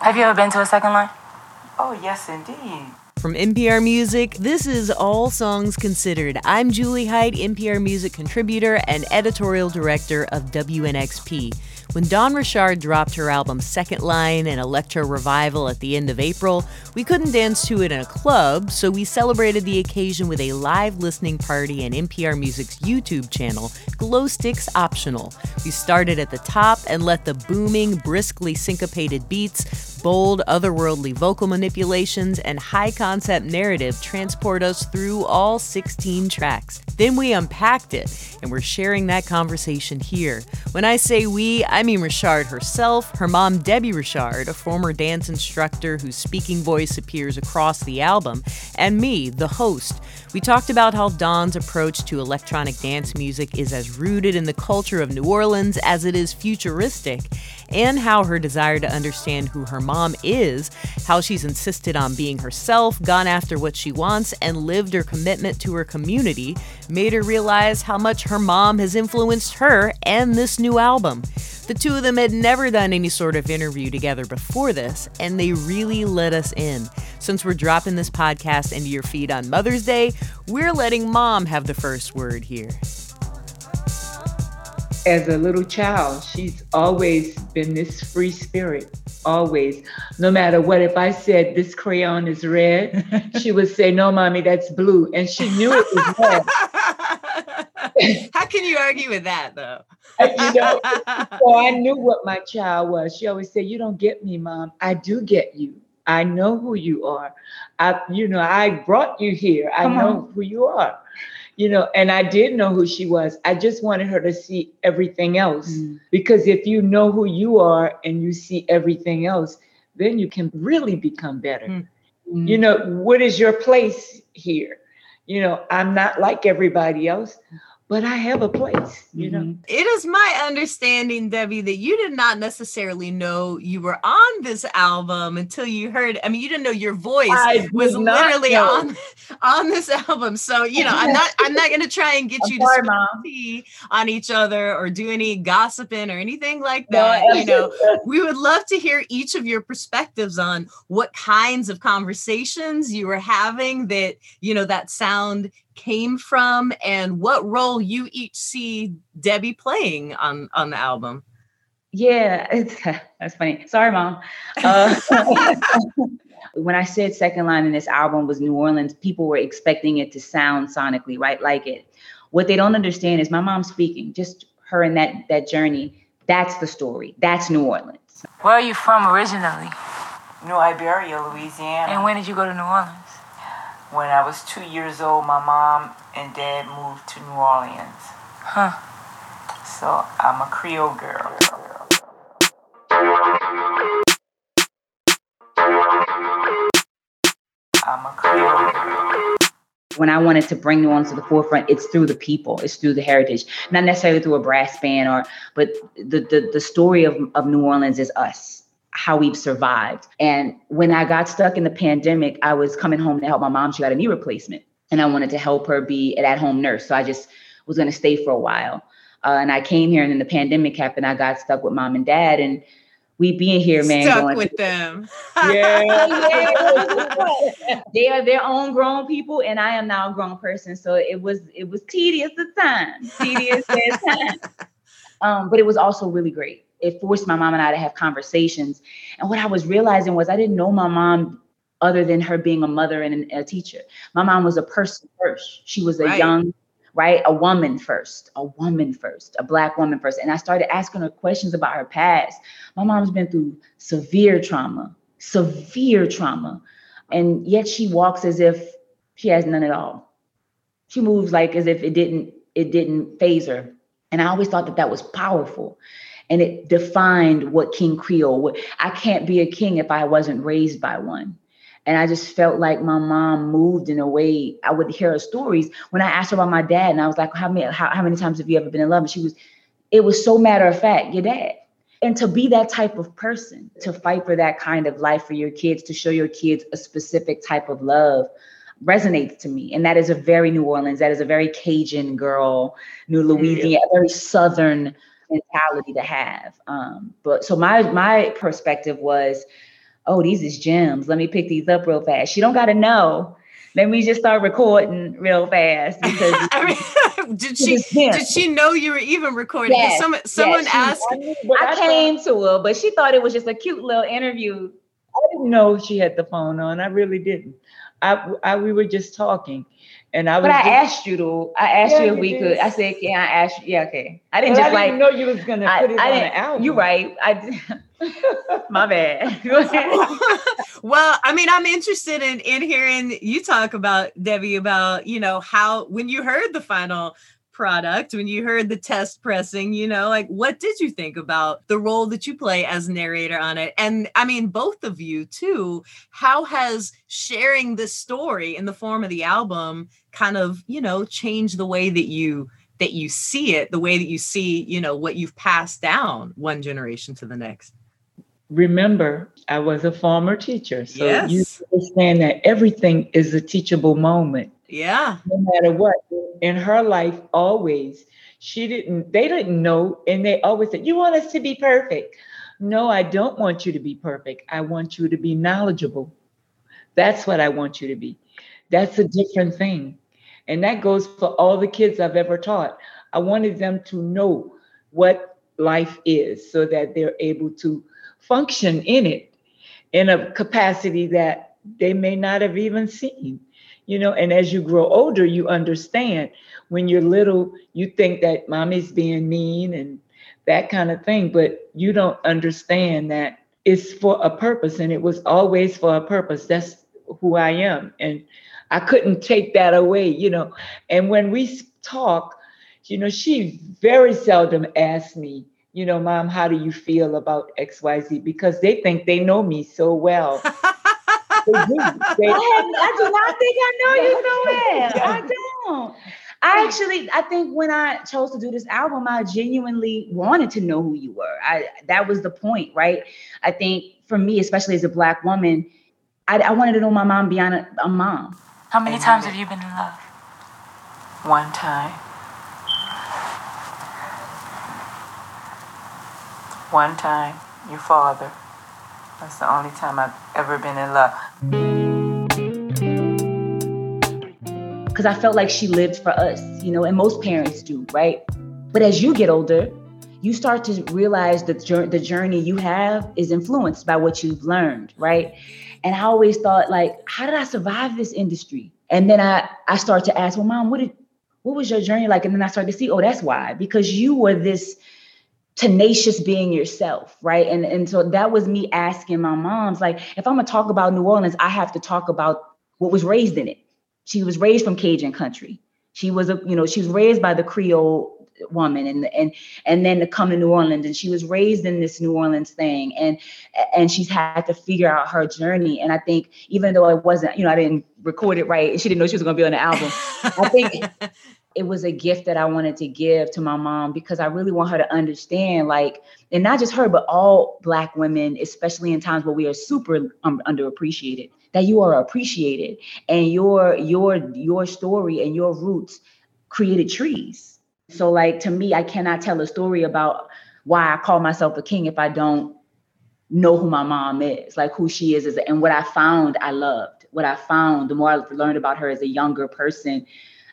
Have you ever been to a second line? Oh, yes, indeed. From NPR Music, this is All Songs Considered. I'm Jewly Hight, NPR Music contributor and editorial director of WNXP. When Dawn Richard dropped her album Second Line and Electro Revival at the end of April, we couldn't dance to it in a club, so we celebrated the occasion with a live listening party on NPR Music's YouTube channel, Glow Sticks Optional. We started at the top and let the booming, briskly syncopated beats, bold, otherworldly vocal manipulations, and high concept narrative transport us through all 16 tracks. Then we unpacked it, and we're sharing that conversation here. When I say we, I mean Richard herself, her mom Debbie Richard, a former dance instructor whose speaking voice appears across the album, and me, the host. We talked about how Dawn's approach to electronic dance music is as rooted in the culture of New Orleans as it is futuristic, and how her desire to understand who her mom is, how she's insisted on being herself, gone after what she wants, and lived her commitment to her community, made her realize how much her mom has influenced her and this new album. The two of them had never done any sort of interview together before this, and they really let us in. Since we're dropping this podcast into your feed on Mother's Day, we're letting mom have the first word here as a little child, she's always been this free spirit, always. No matter what, if I said this crayon is red, she would say, No, mommy, that's blue. And she knew it was red. How can you argue with that, though? you know, so I knew what my child was. She always said, You don't get me, mom. I do get you. I know who you are. I, you know, I brought you here. I know on. who you are you know, and I did know who she was. I just wanted her to see everything else. Mm. Because if you know who you are and you see everything else, then you can really become better. Mm. You know, what is your place here? You know, I'm not like everybody else but I have a place, you know. Mm-hmm. It is my understanding, Debbie, that you did not necessarily know you were on this album until you heard. I mean, you didn't know your voice was literally know. on on this album. So, you know, I'm not I'm not gonna try and get you sorry, to tea on each other or do any gossiping or anything like that. No, you know, we would love to hear each of your perspectives on what kinds of conversations you were having that, you know, that sound came from and what role you each see Debbie playing on on the album. Yeah, it's that's funny. Sorry, mom. Uh, when I said second line in this album was New Orleans, people were expecting it to sound sonically right like it. What they don't understand is my mom speaking, just her and that that journey. That's the story. That's New Orleans. Where are you from originally? New Iberia, Louisiana. And when did you go to New Orleans? When I was two years old, my mom and dad moved to New Orleans. Huh. So I'm a Creole girl. I'm a Creole girl. When I wanted to bring New Orleans to the forefront, it's through the people, it's through the heritage, not necessarily through a brass band or, but the the, the story of, of New Orleans is us how we've survived. And when I got stuck in the pandemic, I was coming home to help my mom. She got a knee replacement, and I wanted to help her be an at home nurse. So I just was going to stay for a while. Uh, and I came here, and then the pandemic happened. I got stuck with mom and dad, and we being here, man. Stuck going with them. yeah. they are their own grown people, and I am now a grown person. So it was it was tedious at times, tedious at times. Um, but it was also really great it forced my mom and I to have conversations. And what I was realizing was I didn't know my mom other than her being a mother and a teacher. My mom was a person first. She was a right. young, right? A woman first, a woman first, a black woman first. And I started asking her questions about her past. My mom's been through severe trauma, severe trauma. And yet she walks as if she has none at all. She moves like as if it didn't it didn't faze her. And I always thought that that was powerful and it defined what King Creole. I can't be a king if I wasn't raised by one. And I just felt like my mom moved in a way. I would hear her stories when I asked her about my dad, and I was like, "How many? How, how many times have you ever been in love?" And she was, it was so matter of fact, your dad. And to be that type of person, to fight for that kind of life for your kids, to show your kids a specific type of love, resonates to me. And that is a very New Orleans, that is a very Cajun girl, New Louisiana, very Southern mentality to have. Um, but so my my perspective was oh, these is gems. Let me pick these up real fast. She don't got to know. Let me just start recording real fast because I mean, did she did she know you were even recording? Yes, Some, someone yes, asked. I, I I came to her, but she thought it was just a cute little interview. I didn't know she had the phone on. I really didn't. I, I we were just talking, and I was. But I just- asked you to. I asked Yeah, you if you we did. could. I said, "Can I ask you?" Yeah, okay. I didn't but just I didn't know you was gonna I, put it I on didn't. an album. You're right. I. did- My bad. Well, I mean, I'm interested in in hearing you talk about Debbie about you know how when you heard the final product, when you heard the test pressing, you know, like what did you think about the role that you play as narrator on it? And I mean, both of you too. How has sharing this story in the form of the album kind of you know changed the way that you that you see it, the way that you see you know what you've passed down one generation to the next? Remember, I was a former teacher, so you understand that everything is a teachable moment. Yeah. no matter what in her life always she didn't they didn't know and they always said you want us to be perfect. No i don't want you to be perfect. I want you to be knowledgeable. That's what i want you to be. That's a different thing. And that goes for all the kids i've ever taught. I wanted them to know what life is so that they're able to function in it in a capacity that they may not have even seen you know and as you grow older you understand when you're little you think that mommy's being mean and that kind of thing but you don't understand that it's for a purpose and it was always for a purpose. That's who i am and i couldn't take that away you know. And when we talk you know she very seldom asks me you know mom how do you feel about xyz because they think they know me so well they I, haven't- I do not think I know you so well. I don't. I actually, I think when I chose to do this album, I genuinely wanted to know who you were. I that was the point, right? I think for me, especially as a black woman, I, I wanted to know my mom beyond a, a mom. How many times have you been in love? One time. One time, your father. That's the only time I've ever been in love. because I felt like she lived for us, you know, and most parents do, right? But as you get older, you start to realize that the journey you have is influenced by what you've learned, right? And I always thought, like, how did I survive this industry? And then I I start to ask, well, mom, what did what was your journey like? And then I started to see, oh, that's why, because you were this tenacious being yourself, right? And and so that was me asking my moms, like, if I'm gonna talk about New Orleans, I have to talk about what was raised in it. She was raised from Cajun country. She was a, you know, she was raised by the Creole woman and and and then to come to New Orleans and she was raised in this New Orleans thing and and she's had to figure out her journey and I think even though it wasn't you know I didn't record it right she didn't know she was going to be on the album I think it was a gift that I wanted to give to my mom because I really want her to understand, like, and not just her, but all Black women, especially in times where we are super um, underappreciated, that you are appreciated, and your your your story and your roots created trees. So, like to me, I cannot tell a story about why I call myself a king if I don't know who my mom is, like who she is, and what I found I loved. What I found, the more I learned about her as a younger person,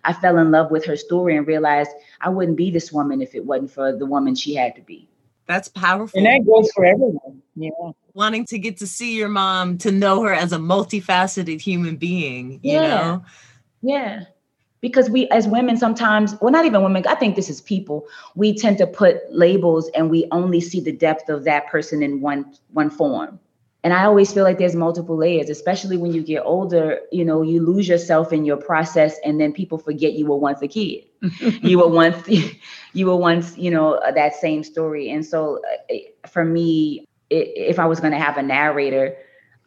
I fell in love with her story and realized I wouldn't be this woman if it wasn't for the woman she had to be. That's powerful. and that goes for everyone. Yeah. Wanting to get to see your mom, to know her as a multifaceted human being, you Yeah. know? Yeah. Because we as women sometimes, well, not even women, I think this is people, we tend to put labels and we only see the depth of that person in one one form. And I always feel like there's multiple layers, especially when you get older, you know, you lose yourself in your process and then people forget you were once a kid. you were once you were once, you know, that same story. And so uh, for me, if I was going to have a narrator,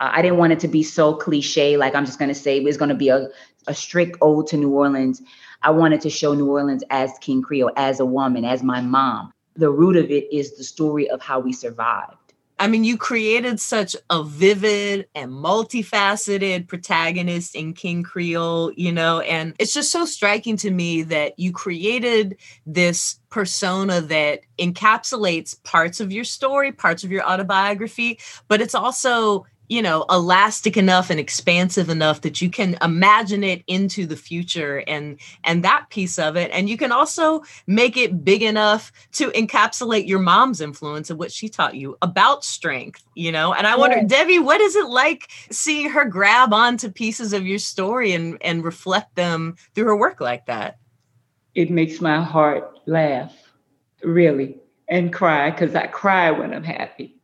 uh, I didn't want it to be so cliche, like I'm just going to say it's going to be a, a strict ode to New Orleans. I wanted to show New Orleans as King Creole, as a woman, as my mom. The root of it is the story of how we survived. I mean, you created such a vivid and multifaceted protagonist in King Creole, you know, and it's just so striking to me that you created this persona that encapsulates parts of your story, parts of your autobiography, but it's also you know elastic enough and expansive enough that you can imagine it into the future and and that piece of it. And you can also make it big enough to encapsulate your mom's influence and what she taught you about strength you know? And i wonder debbie what is it like seeing her grab onto pieces of your story and and reflect them through her work like that? It makes my heart laugh really and cry because i cry when i'm happy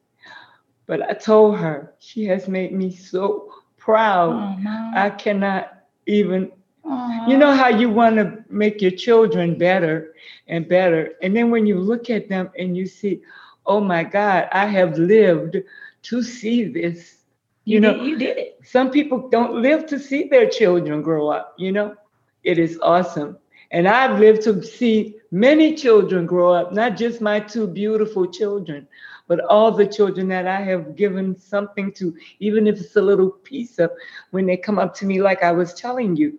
but I told her she has made me so proud. Oh, I cannot even, Aww. you know how you want to make your children better and better. And then when you look at them and you see, oh my God, I have lived to see this. You, you know, did, you did it. Some people don't live to see their children grow up, you know? It is awesome. And I've lived to see many children grow up, not just my two beautiful children, but all the children that I have given something to, even if it's a little piece of when they come up to me, like I was telling you,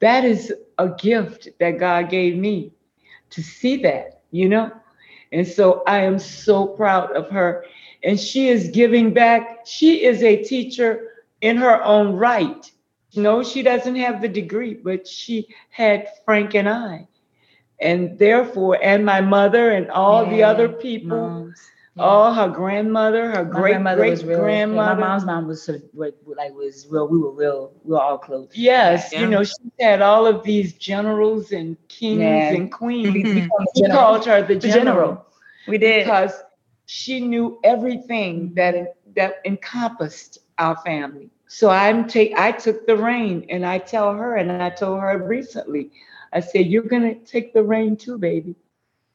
that is a gift that God gave me to see that, you know? And so I am so proud of her. And she is giving back. She is a teacher in her own right. No, she doesn't have the degree, but she had Frank and I. And therefore, and my mother and all yeah, the other people moms. Yeah. Oh, her grandmother, her my great great grandmother. my mom's mom was like was real. We were real. We were all close. Yes, yeah. you know she had all of these generals and kings yeah. and queens. we, we called her the, the general. general. We did because she knew everything mm-hmm. that that encompassed our family. So I'm take I took the reign and I tell her and I told her recently. I said, You're gonna take the reign too, baby.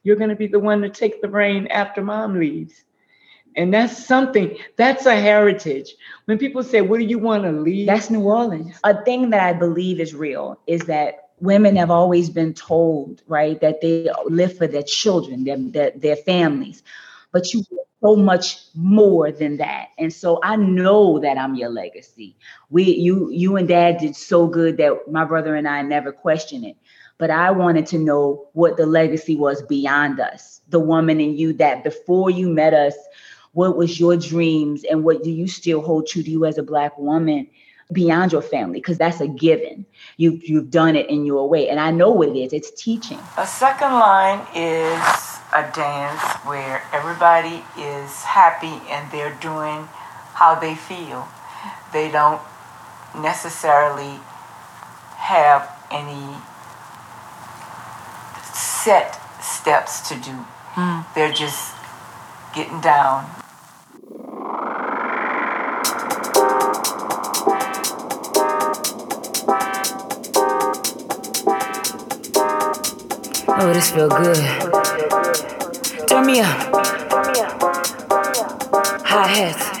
You're going to be the one to take the reign after mom leaves. And that's something, that's a heritage. When people say, What do you want to leave? That's New Orleans. A thing that I believe is real is that women have always been told, right, that they live for their children, their, their, their families. But you so much more than that. And so I know that I'm your legacy. We you you and dad did so good that my brother and I never question it but I wanted to know what the legacy was beyond us. The woman in you that before you met us, what was your dreams and what do you still hold true to you as a black woman beyond your family? Because that's a given. You you've done it in your way, and I know what it is. It's teaching. A second line is a dance where everybody is happy and they're doing how they feel. They don't necessarily have any set steps to do. Mm. They're just getting down. Oh, this feel good. Turn me up. Hi hats.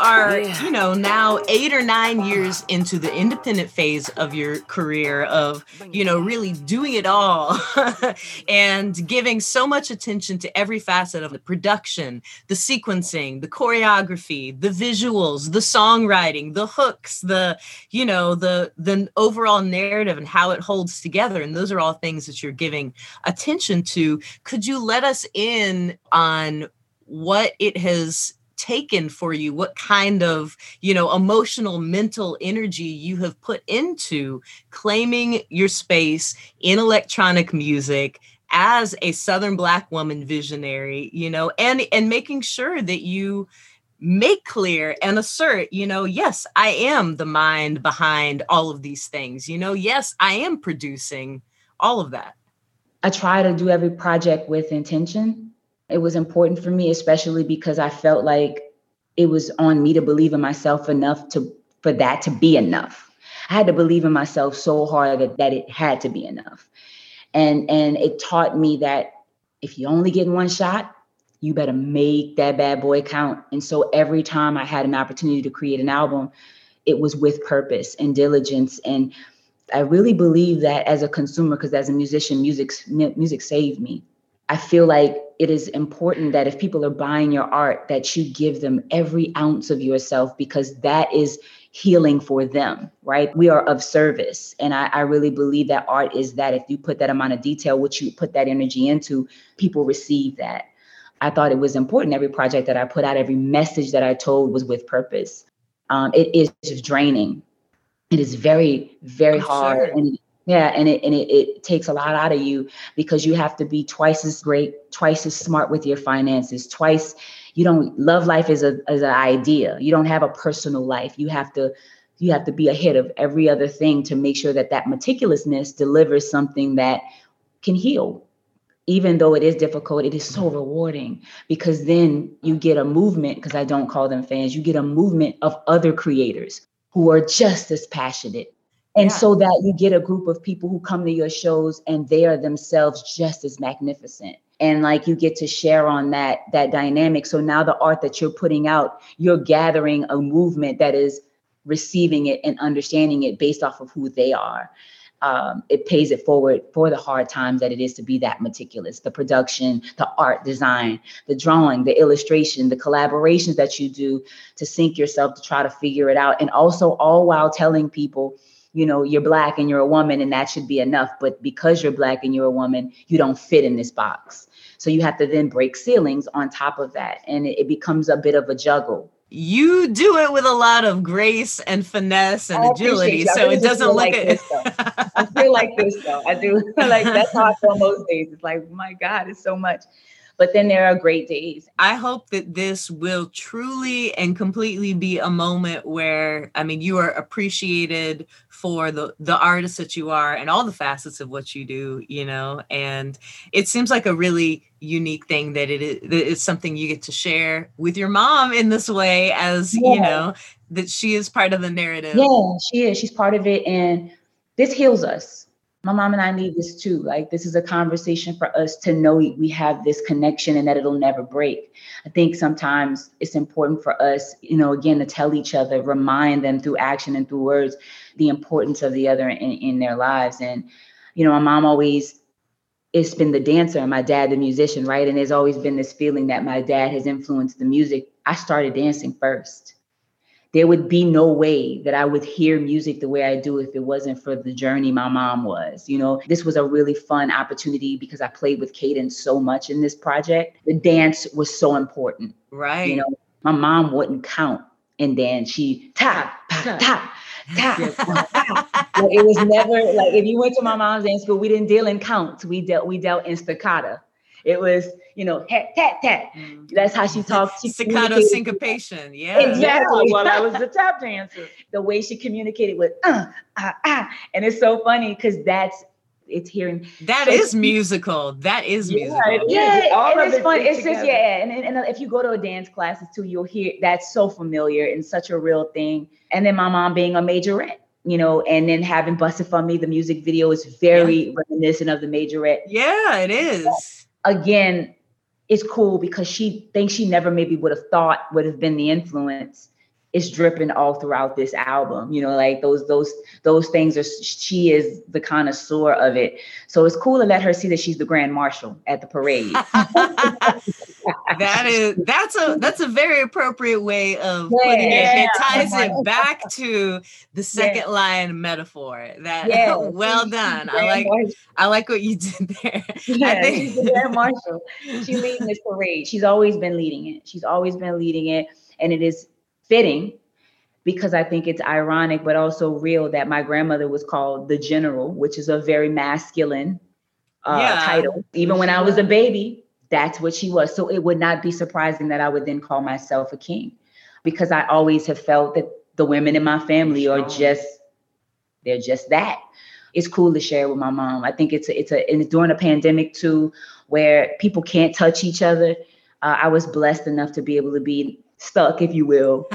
Are, yeah. you know, now eight or nine years into the independent phase of your career of, you know, really doing it all and giving so much attention to every facet of the production, the sequencing, the choreography, the visuals, the songwriting, the hooks, the, you know, the the overall narrative and how it holds together. And those are all things that you're giving attention to. Could you let us in on what it has taken for you? What kind of you know emotional mental energy you have put into claiming your space in electronic music as a southern black woman visionary you know and and making sure that you make clear and assert you know yes i am the mind behind all of these things. You know yes i am producing all of that. I try to do every project with intention it was important for me, especially because I felt like it was on me to believe in myself enough to for that to be enough. I had to believe in myself so hard that, that it had to be enough. And and it taught me that if you only get one shot, you better make that bad boy count. And so every time I had an opportunity to create an album, it was with purpose and diligence. And I really believe that as a consumer, because as a musician, music music saved me. I feel like it is important that if people are buying your art, that you give them every ounce of yourself because that is healing for them, right? We are of service. And I, I, really believe that art is that if you put that amount of detail, which you put that energy into, people receive that. I thought it was important. Every project that I put out, every message that I told was with purpose. Um, it is just draining. It is very, very I'm hard. Sure. And yeah, and it and it, it takes a lot out of you because you have to be twice as great, twice as smart with your finances, twice you don't love life as a as an idea. You don't have a personal life. You have to you have to be ahead of every other thing to make sure that that meticulousness delivers something that can heal even though it is difficult, it is so rewarding because then you get a movement, because I don't call them fans, you get a movement of other creators who are just as passionate. And yeah. so that you get a group of people who come to your shows and they are themselves just as magnificent. And like you get to share on that that dynamic. So now the art that you're putting out, you're gathering a movement that is receiving it and understanding it based off of who they are um, it pays it forward for the hard times that it is to be that meticulous the production the art design the drawing the illustration the collaborations that you do to sink yourself to try to figure it out and also all while telling people you know you're black and you're a woman and that should be enough but because you're black and you're a woman you don't fit in this box so you have to then break ceilings on top of that and it, it becomes a bit of a juggle you do it with a lot of grace and finesse and agility. So it doesn't look like this, I feel like this though. I do like that's how I feel most days. It's like, my God, it's so much. But then there are great days. I hope that this will truly and completely be a moment where I mean you are appreciated for the the artist that you are and all the facets of what you do you know and it seems like a really unique thing that it is that it's something you get to share with your mom in this way as yeah. you know that she is part of the narrative yeah she is she's part of it and this heals us my mom and I need this too. Like, this is a conversation for us to know we have this connection and that it'll never break. I think sometimes it's important for us, you know, again, to tell each other, remind them through action and through words, the importance of the other in, in their lives. And, you know, my mom always, it's been the dancer and my dad, the musician, right? And there's always been this feeling that my dad has influenced the music. I started dancing first there would be no way that I would hear music the way I do if it wasn't for the journey my mom was. You know, this was a really fun opportunity because I played with Cadence so much in this project. The dance was so important. Right. You know, my mom wouldn't count and then she tap, tap, tap. tap. it was never like if you went to my mom's dance school, we didn't deal in counts. We dealt we dealt in staccato. It was, you know, tat, tat, tat. Mm. That's how she talked. She Staccato syncopation. Yeah. Exactly. Yeah, well, I was the tap dancer. The way she communicated with, uh, ah, ah. And it's so funny because that's, it's hearing. That so is musical. That is musical. Yeah, yeah All and it's fun. It's together. just, yeah. And, and, and if you go to a dance classes too, you'll hear that's so familiar and such a real thing. And then my mom being a majorette you know, and then having Bussifame, the music video is very yeah. reminiscent of the majorette. Yeah, it is again, it's cool because she thinks she never maybe would have thought would have been the influence is dripping all throughout this album you know like those those those things are she is the connoisseur of it. So it's cool to let her see that she's the grand marshal at the parade. That is that's a that's a very appropriate way of yeah, putting it. It ties it back to the second yeah. line metaphor that well done. I like marshal. i like what you did there. Yeah, think- she's the grand marshal. She's leading this parade. She's always been leading it. She's always been leading it. And it is fitting because I think it's ironic, but also real that my grandmother was called the General, which is a very masculine uh, yeah, title. Even when I was a baby, that's what she was. So it would not be surprising that I would then call myself a king because I always have felt that the women in my family are just, they're just that. It's cool to share with my mom. I think it's a, it's a, and during a pandemic too, where people can't touch each other. Uh, I was blessed enough to be able to be stuck, if you will,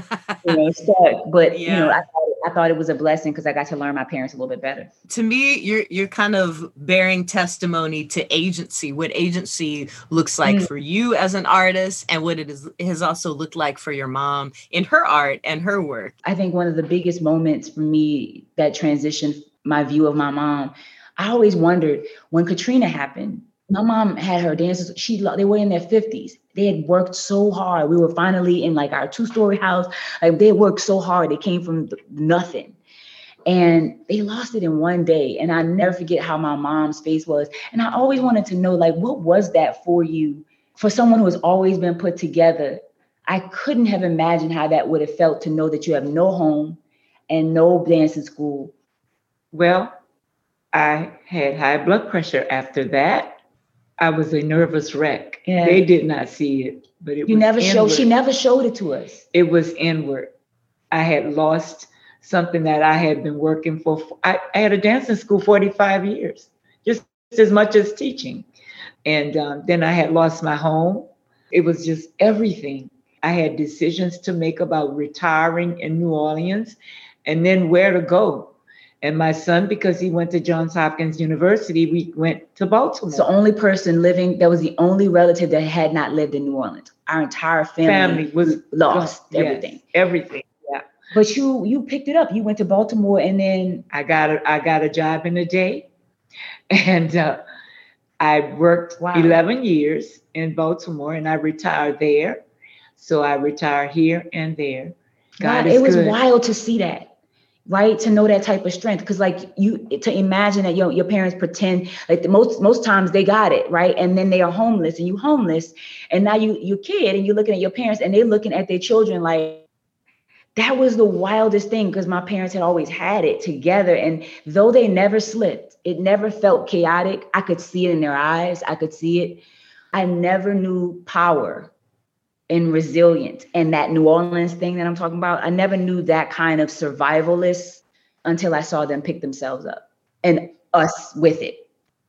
you know, stuck. But yeah. you know, I thought, I thought it was a blessing because I got to learn my parents a little bit better. To me, you're you're kind of bearing testimony to agency, what agency looks like mm. for you as an artist, and what it is has also looked like for your mom in her art and her work. I think one of the biggest moments for me that transitioned my view of my mom. I always wondered when Katrina happened my mom had her dancers she they were in their 50s they had worked so hard. We were finally in like our two-story house. Like they worked so hard they came from nothing. And they lost it in one day and i never forget how my mom's face was. And i always wanted to know like what was that for you? For someone who has always been put together, I couldn't have imagined how that would have felt to know that you have no home and no dancing school. Well, I had high blood pressure after that. I was a nervous wreck. Yeah. They did not see it, but it you never showed. She never showed it to us. It was inward. I had lost something that I had been working for. I, I had a dancing school 45 years, just as much as teaching. And um, then I had lost my home. It was just everything. I had decisions to make about retiring in New Orleans and then where to go. And my son, because he went to Johns Hopkins University, we went to Baltimore. It's the only person living, that was the only relative that had not lived in New Orleans. Our entire family, family was lost everything. Yes, everything. Yeah. But you you picked it up. You went to Baltimore and then I got a I got a job in a day. And uh, I worked wow. 11 years in Baltimore and I retired there. So I retired here and there. God wow, it was good. wild to see that right? To know that type of strength. Because like you to imagine that your, your parents pretend like the most most times they got it right? And then they are homeless and you homeless and now you you kid and you're looking at your parents and they're looking at their children like that was the wildest thing because my parents had always had it together. And though they never slipped it never felt chaotic. I could see it in their eyes. I could see it. I never knew power and resilient and that New Orleans thing that I'm talking about. I never knew that kind of survivalist until I saw them pick themselves up and us with it.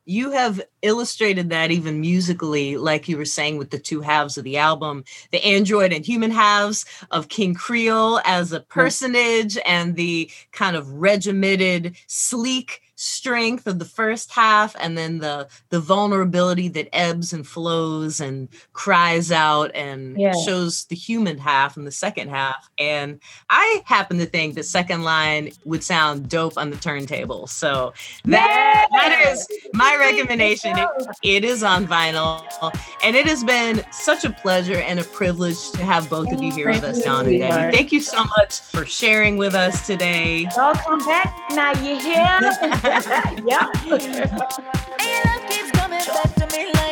You have illustrated that even musically, like you were saying with the two halves of the album, the android and human halves of King Creole as a mm-hmm. personage and the kind of regimented, sleek strength of the first half and then the the vulnerability that ebbs and flows and cries out and yeah. shows the human half in the second half. And i happen to think the second line would sound dope on the turntable. So that yeah. that is my recommendation. It, it is on vinyl. And it has been such a pleasure and a privilege to have both of you here with us Dawn and Debbie. thank you so much for sharing with us today. Welcome back now you hear yeah. yeah.